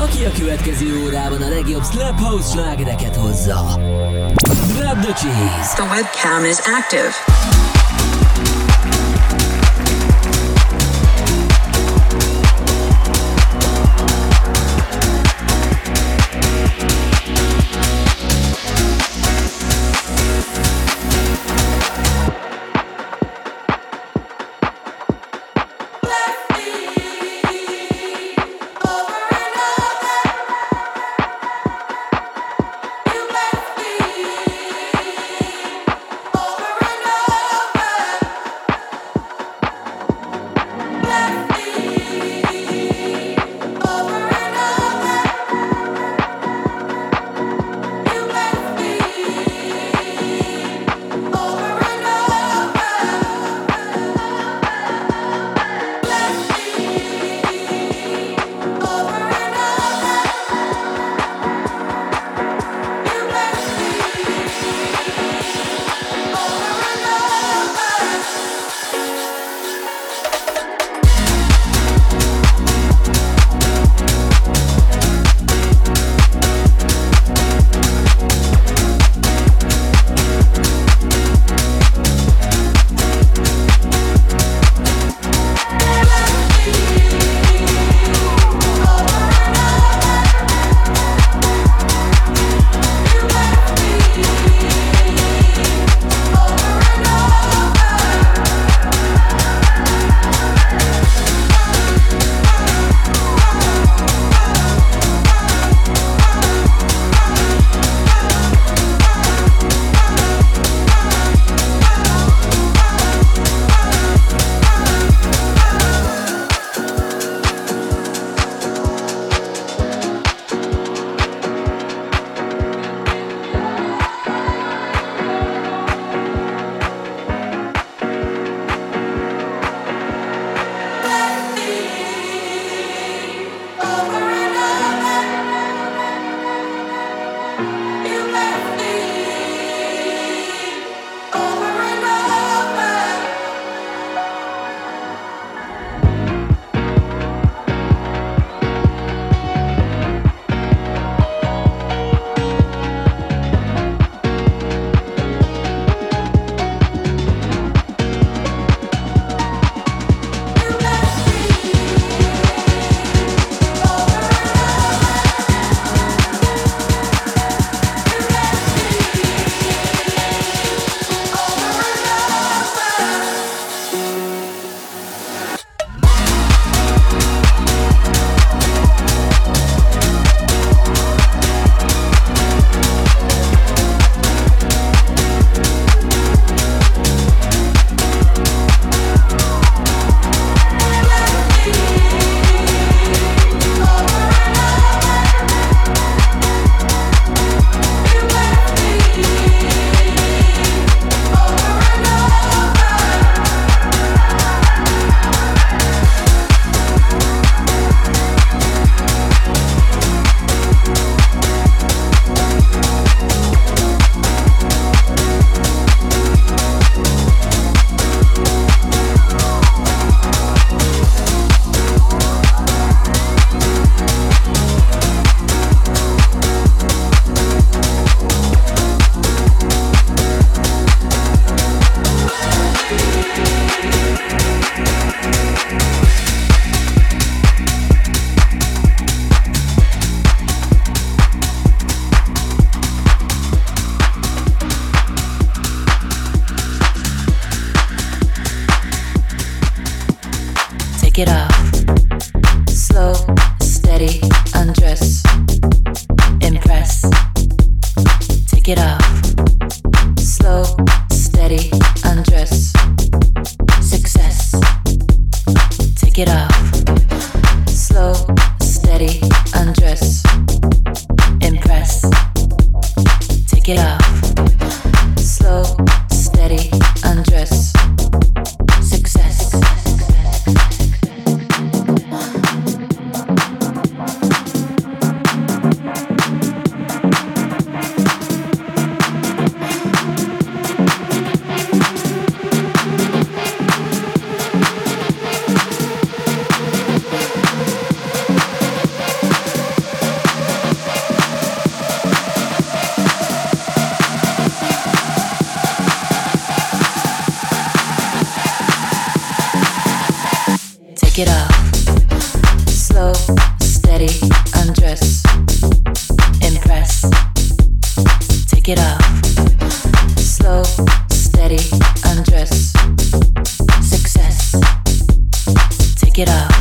Aki a következő órában a legjobb Slap House slágereket hozza. Grab the cheese. The webcam is active. steady undress, success. Take it off.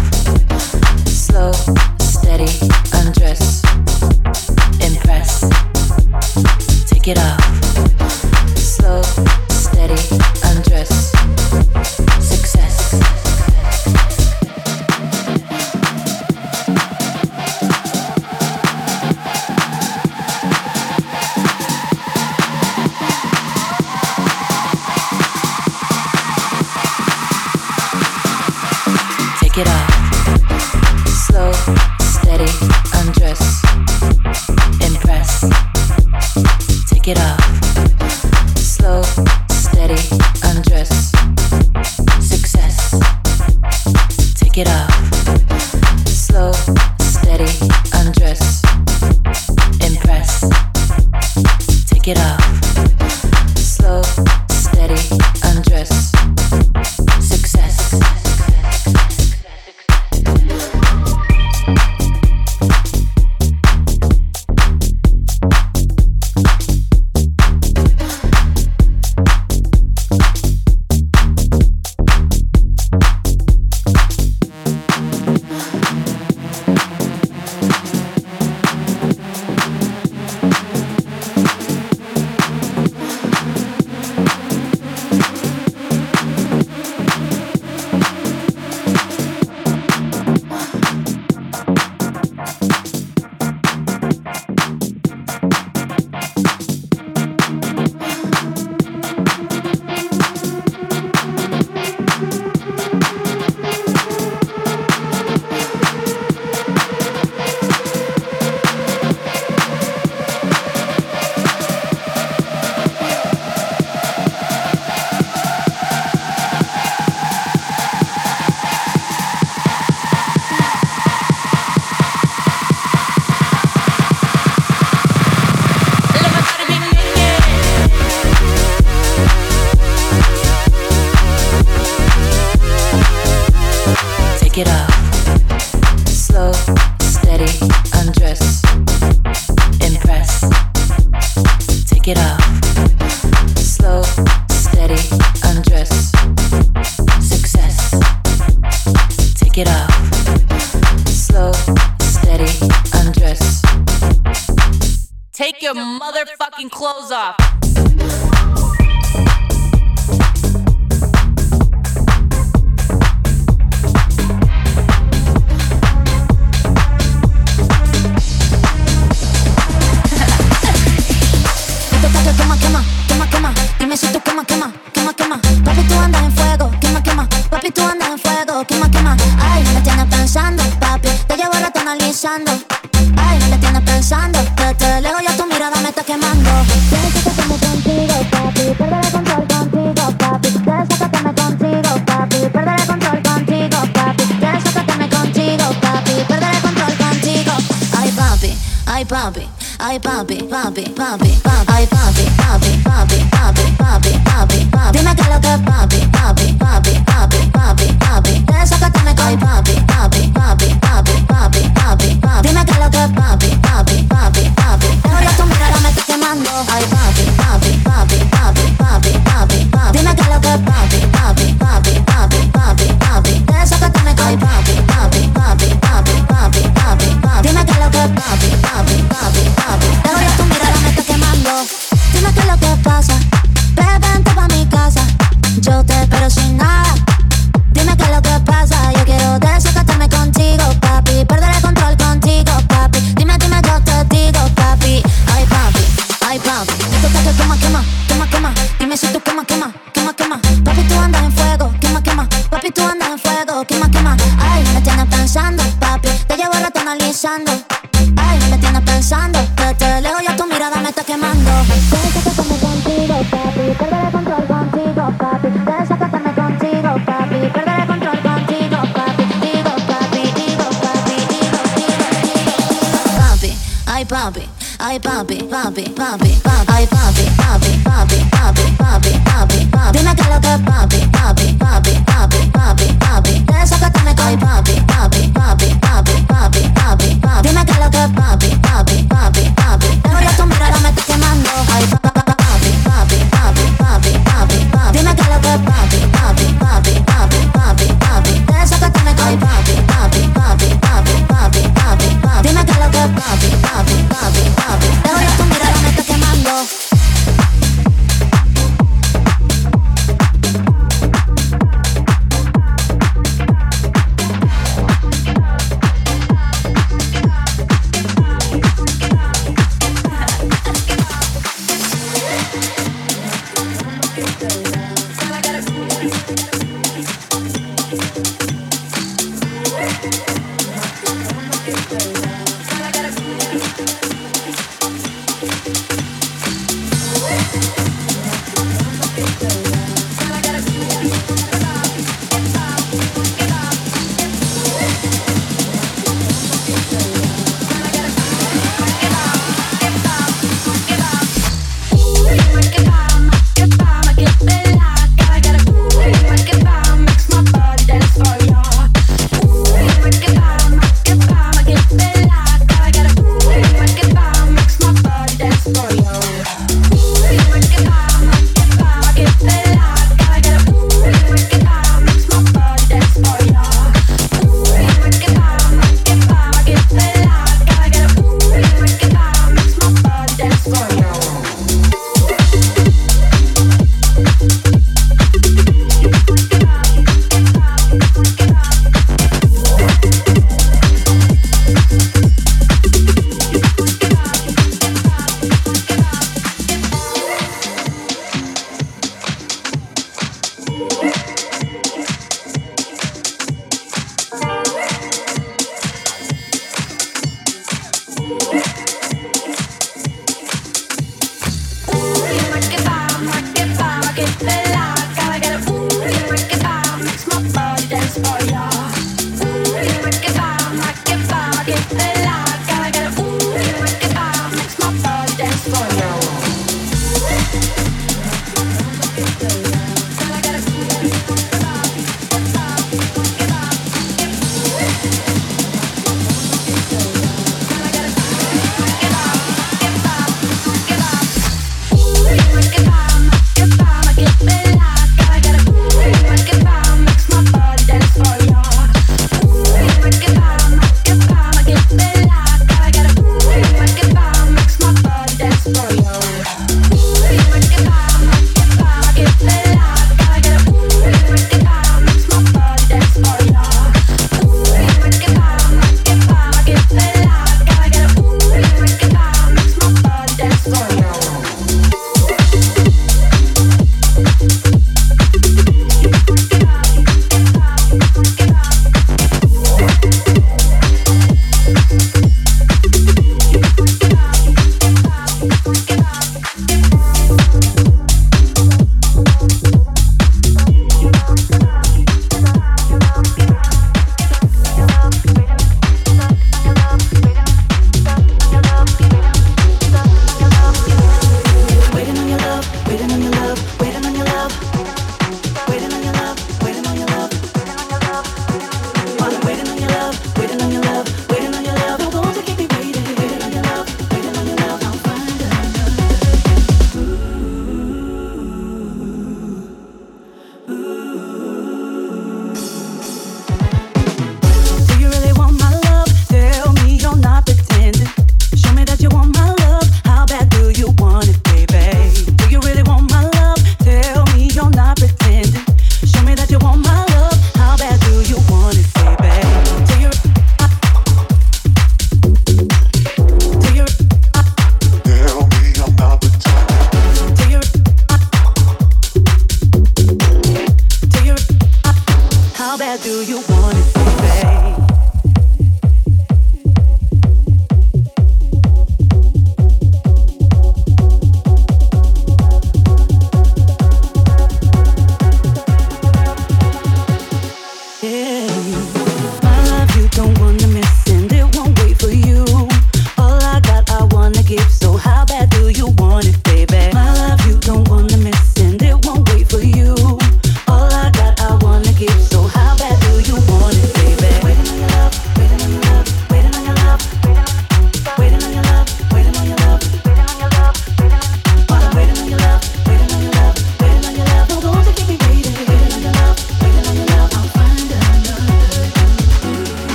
body bumping, bumping, bumping.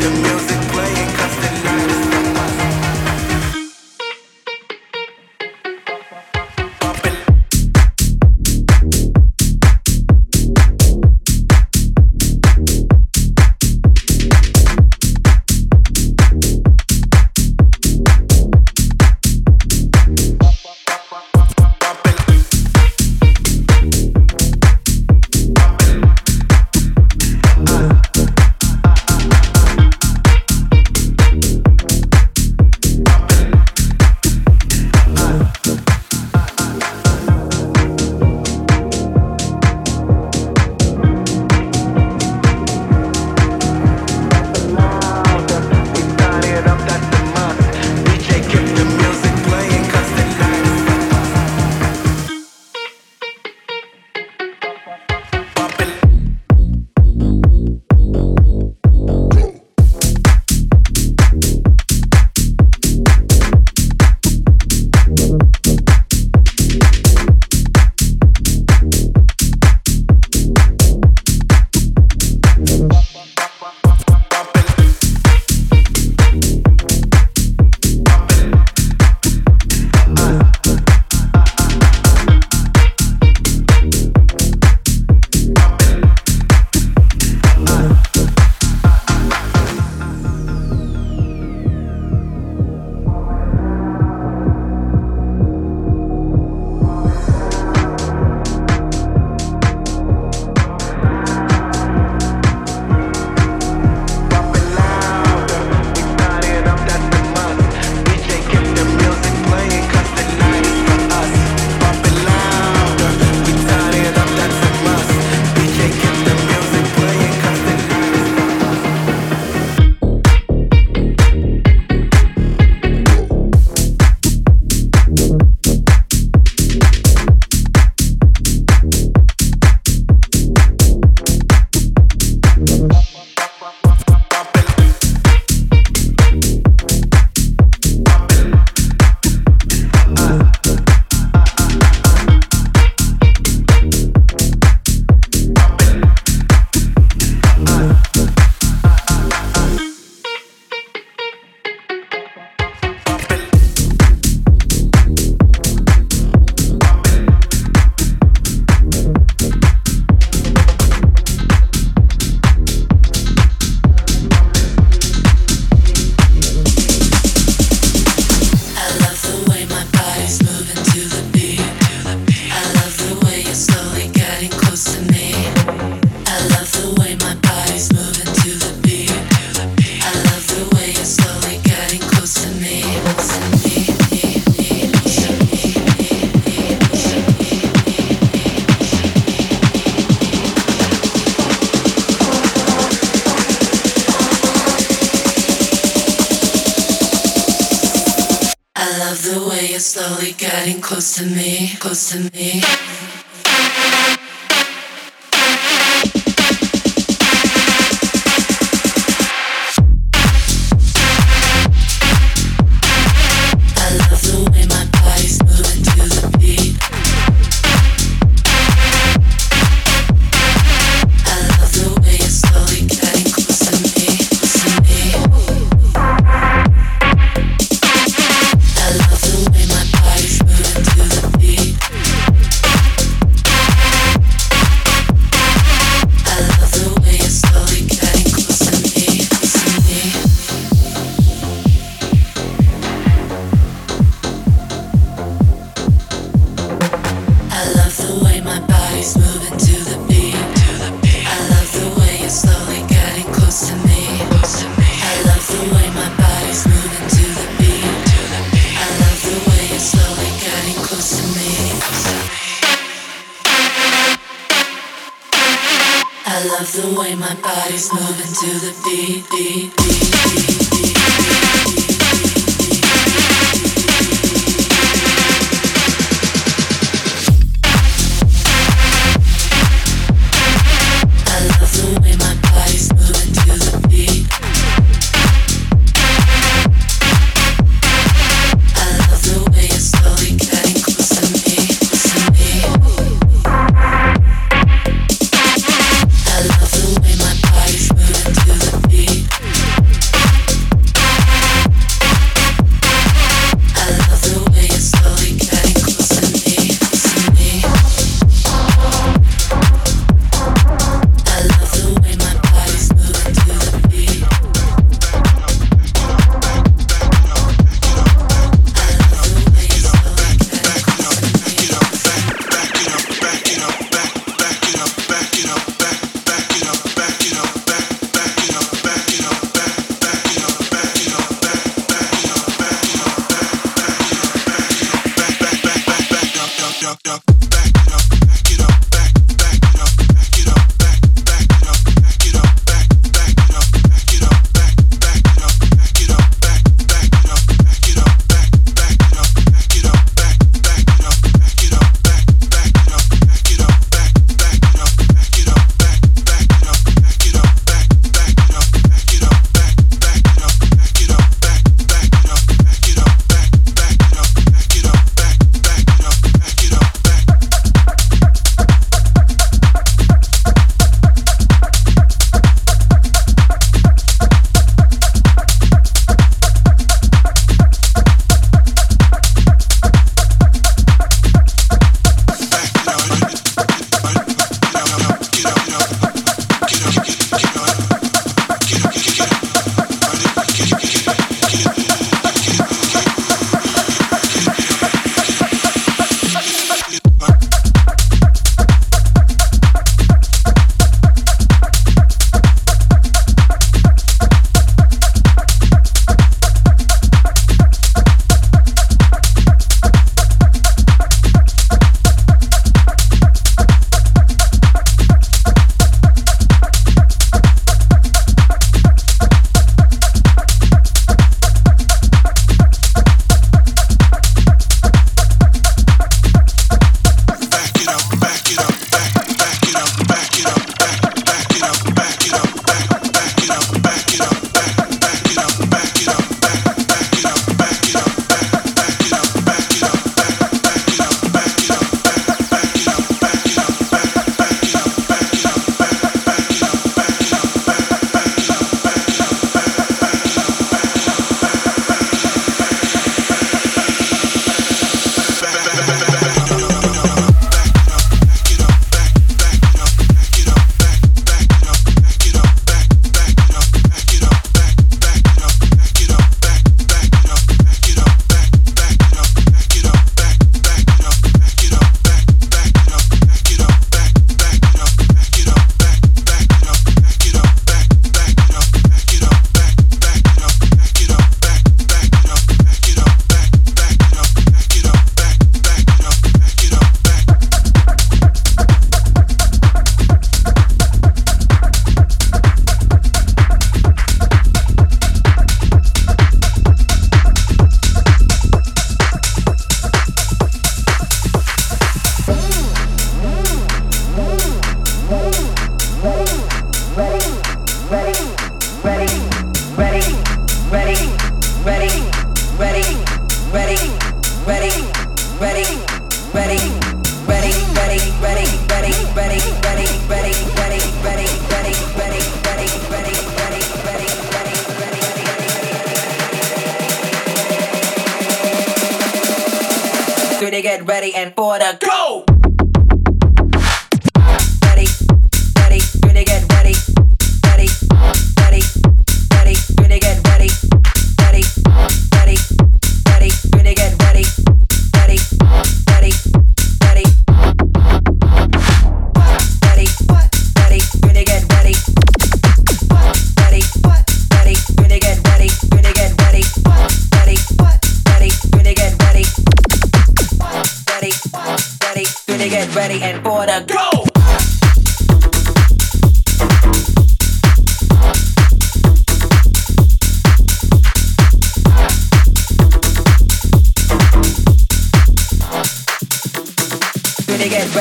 the music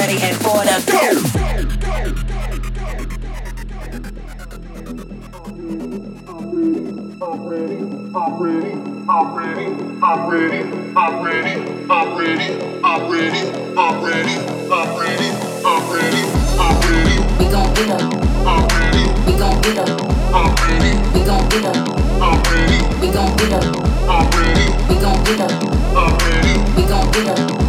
body for the Go! We gon' get 'em. Operating. We gon' get 'em. We gon' get 'em. Operating. We gon' get 'em. We gon' get 'em. Operating. We gon' get 'em.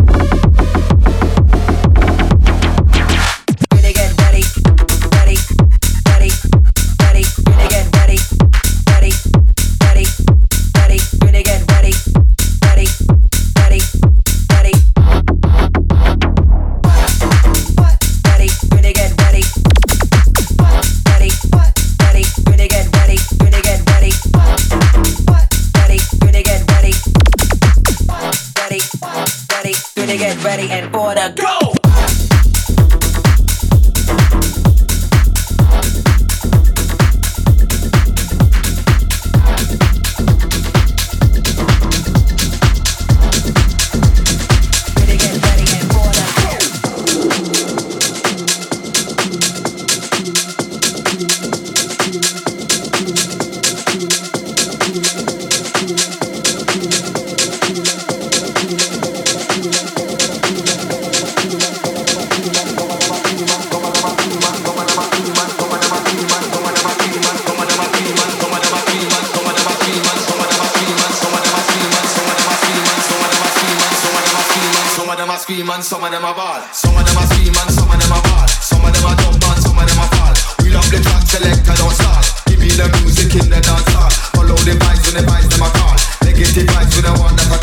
the and some of them are ball. Some of them are scream and some of them are ball. Some of them are jump and some of them are fall. We love the track selector, don't stall. Give me the music in the dance hall. Follow the vibes and the vibes them are call. Negative vibes to the one that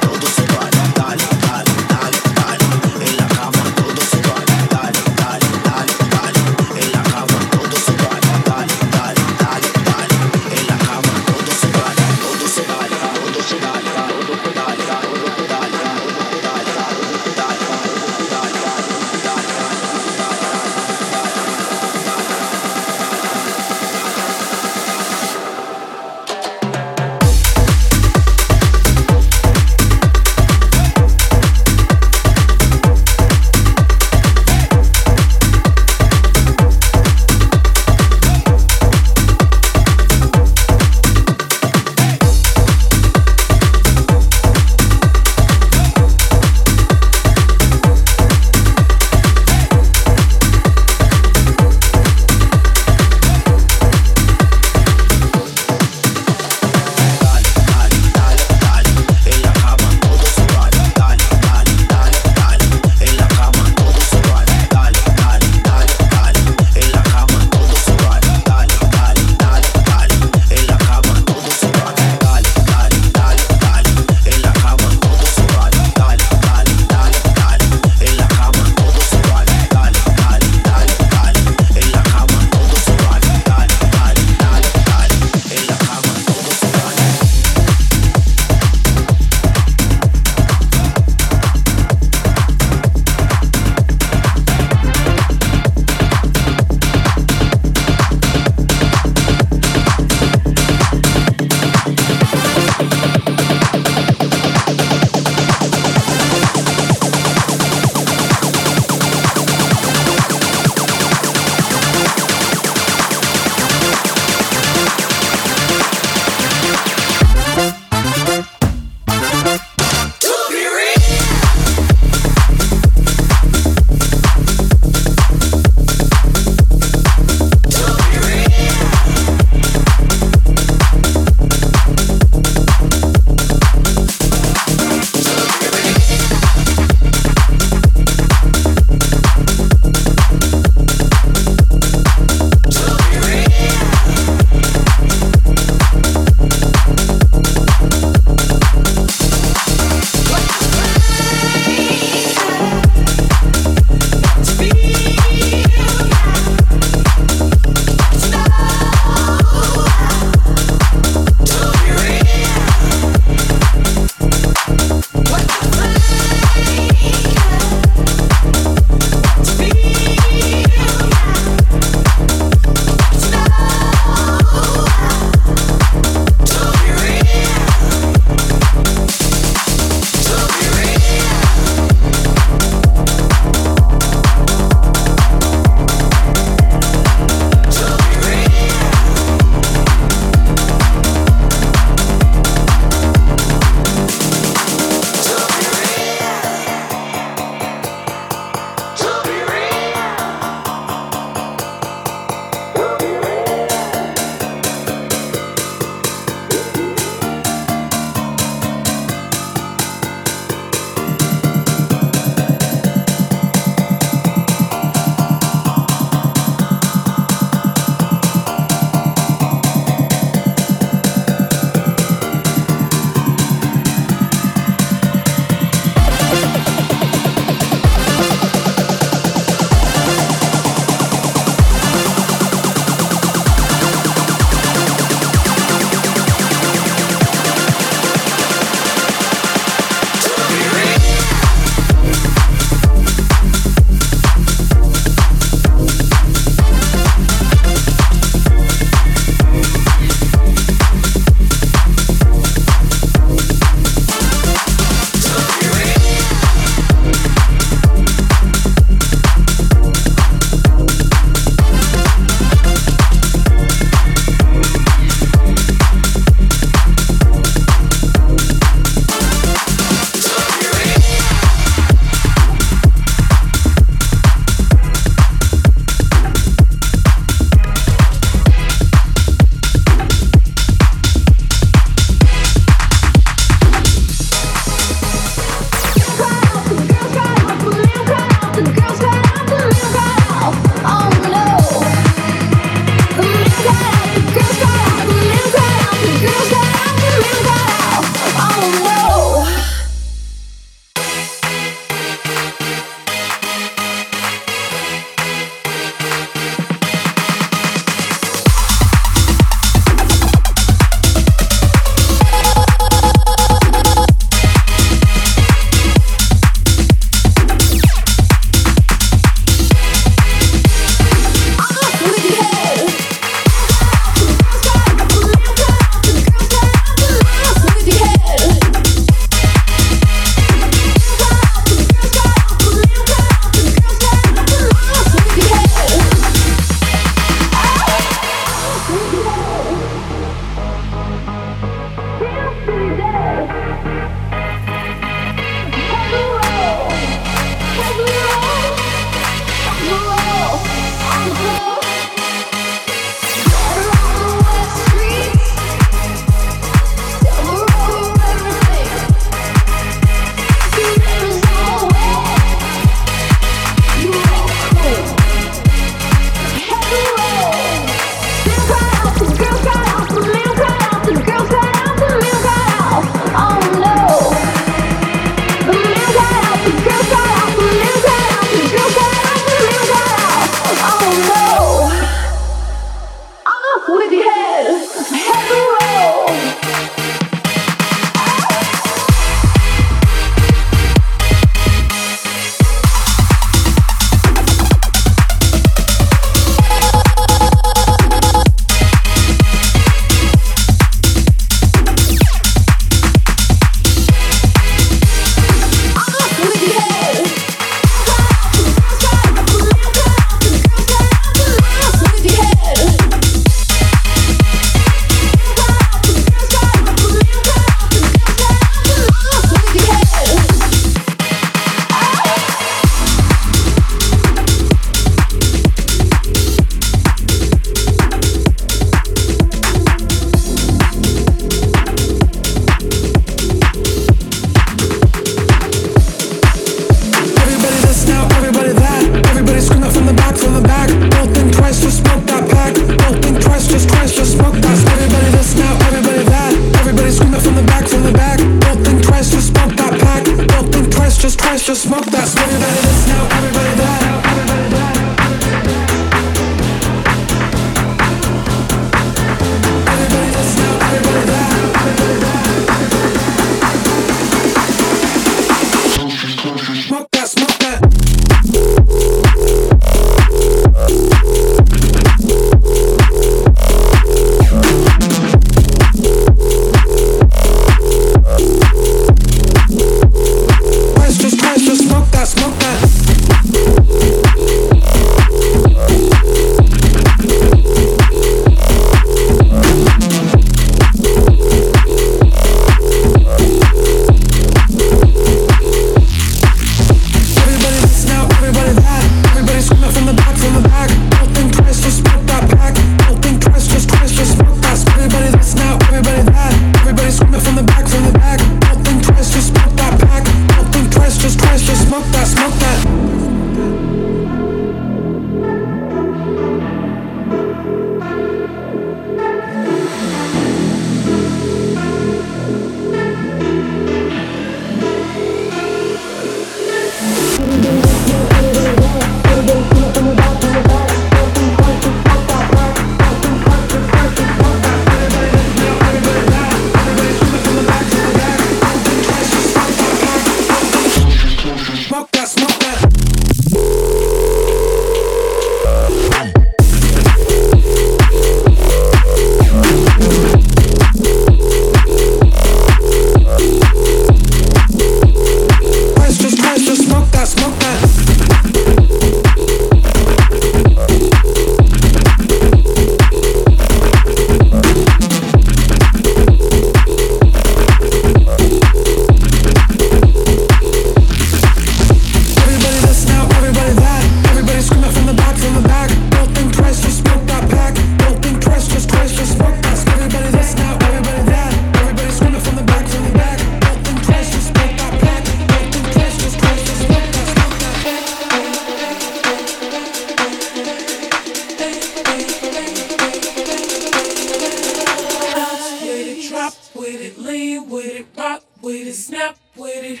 with it.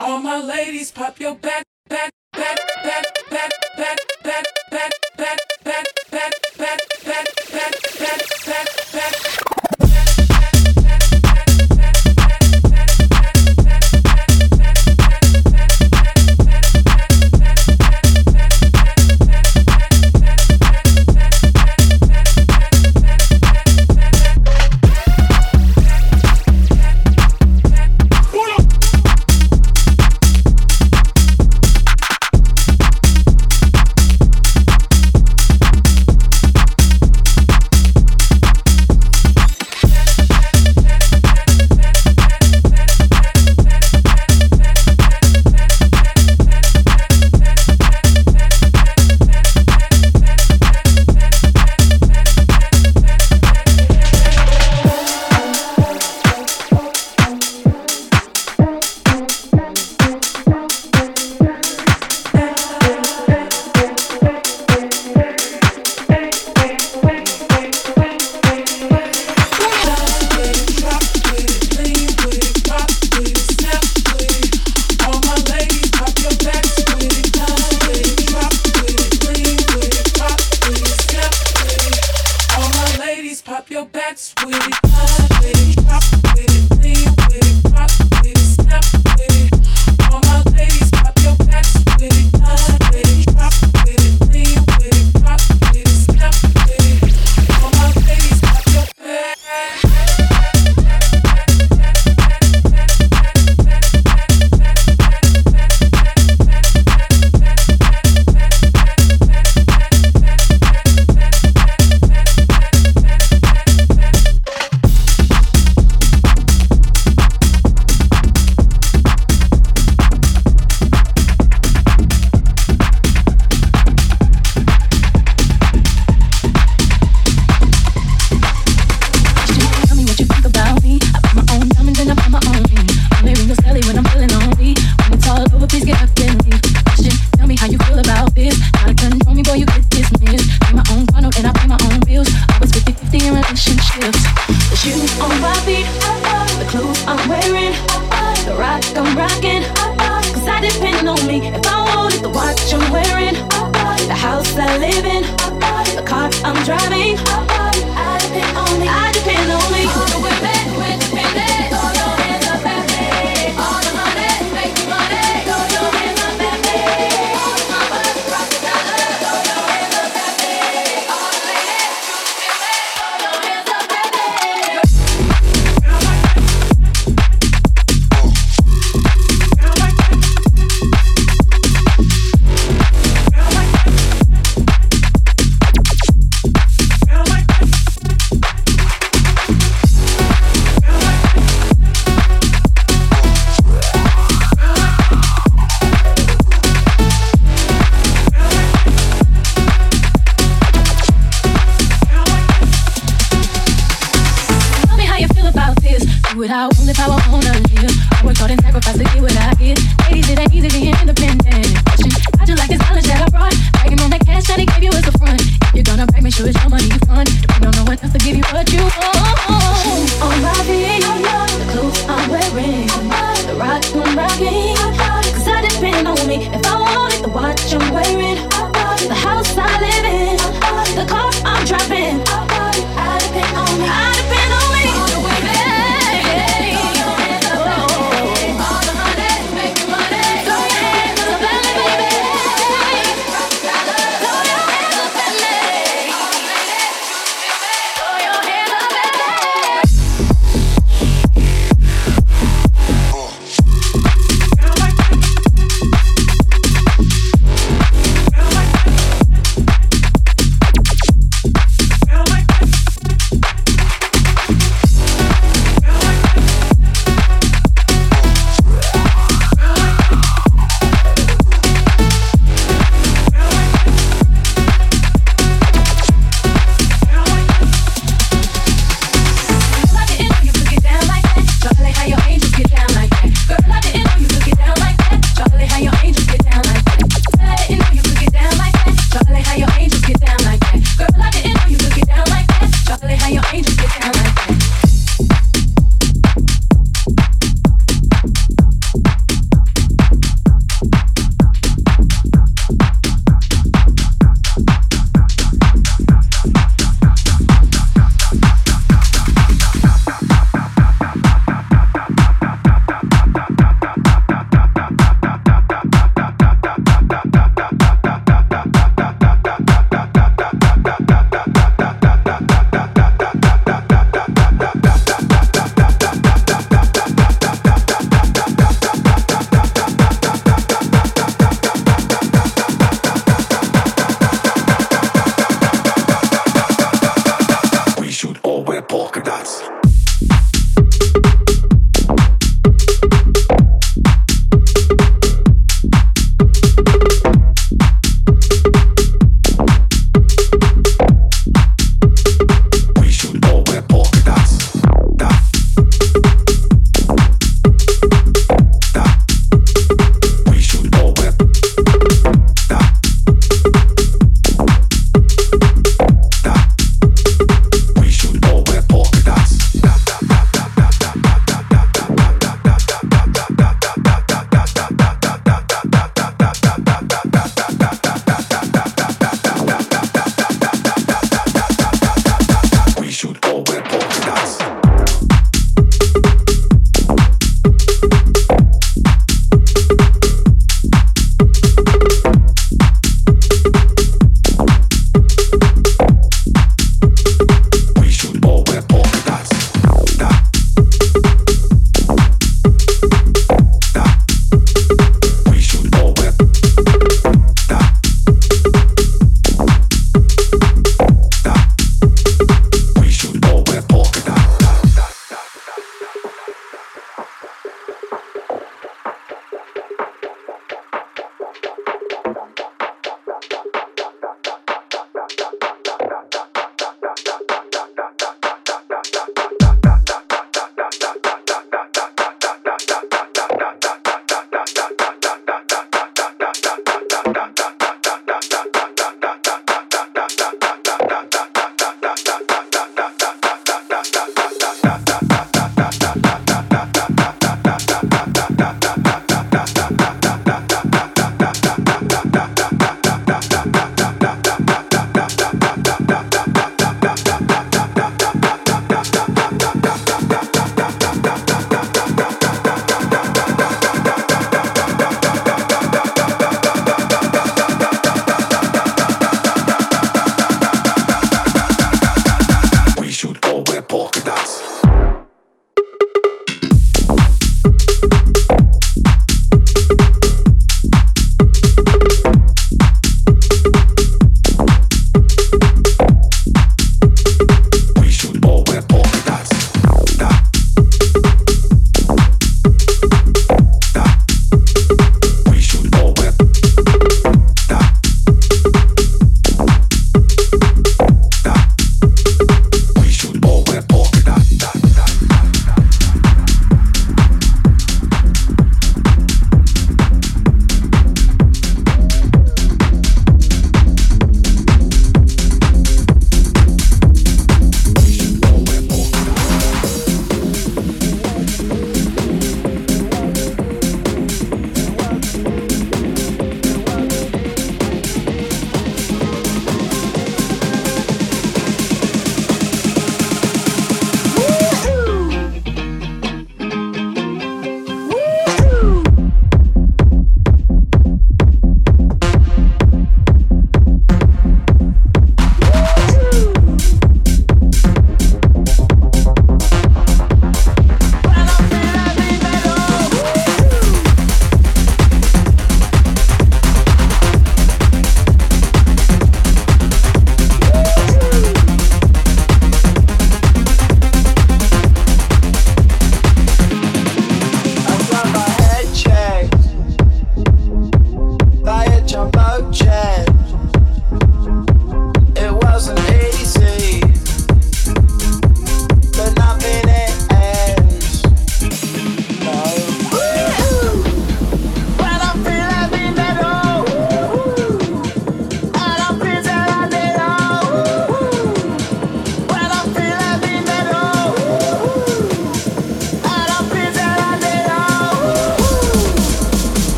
All my ladies, pop your back, back, back, back, back, back, back, back, back, back, back, back, back, back, back, back.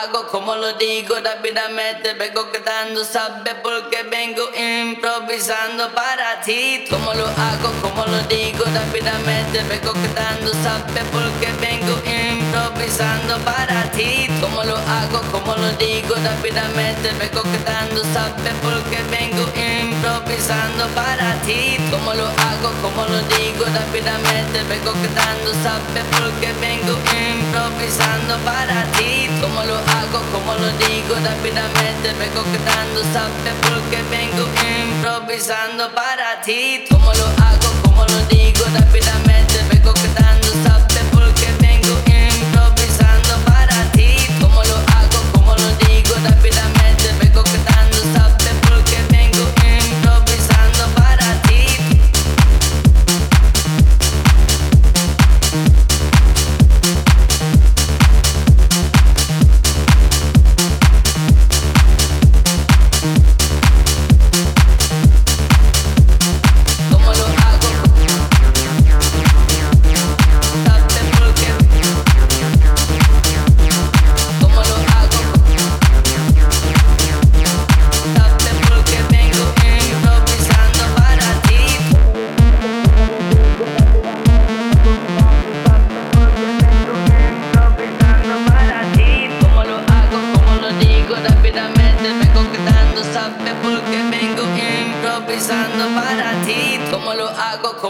Hago, como lo digo, rápidamente vengo quedando, sabes porque vengo improvisando para ti. Como lo hago, como lo digo, rápidamente vengo quedando, sabes porque vengo improvisando para ti. Como lo hago, como lo digo, rápidamente vengo quedando, sabes porque vengo improvisando para ti. Como lo hago, como lo digo, rápidamente vengo quedando, sabes porque vengo improvisando para ti. Como lo hago, como lo digo, rápidamente vengo quedando, sabes porque vengo improvisando para ti. Como lo hago, como lo digo, rápidamente vengo quedando,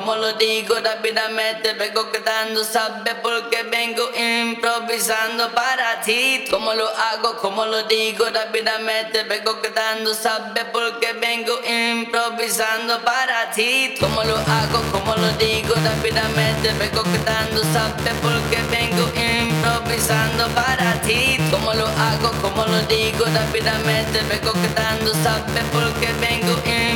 como lo digo, rápidamente vengo quedando, sabes porque vengo improvisando para ti. Como lo hago, como lo digo, rápidamente vengo quedando, sabes porque vengo improvisando para ti. Como lo hago, como lo digo, rápidamente vengo quedando, sabes porque vengo improvisando para ti. Como lo hago, como lo digo, rápidamente vengo quedando, sabes porque vengo improvisando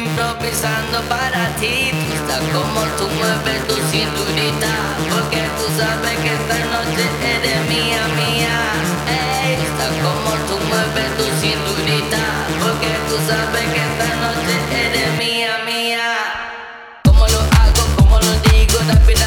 para ti. Está como tú mueves tu cinturita, porque tú sabes que esta noche eres mía, mía. Ey, está como tú mueves tu cinturita, porque tú sabes que esta noche eres mía, mía. Como lo hago, como lo digo, rápidamente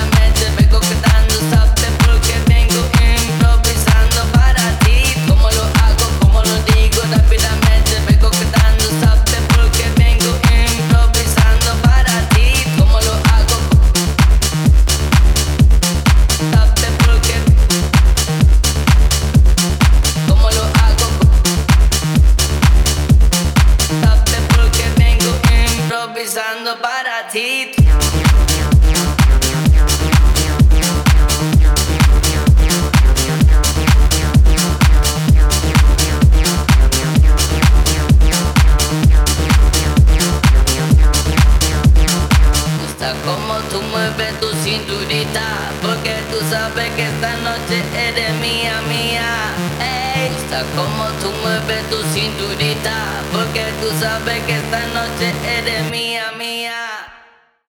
sabes que esta noche eres mía, mía. Ey, gusta como tú mueves tu cinturita Porque tú sabes que esta noche eres mía, mía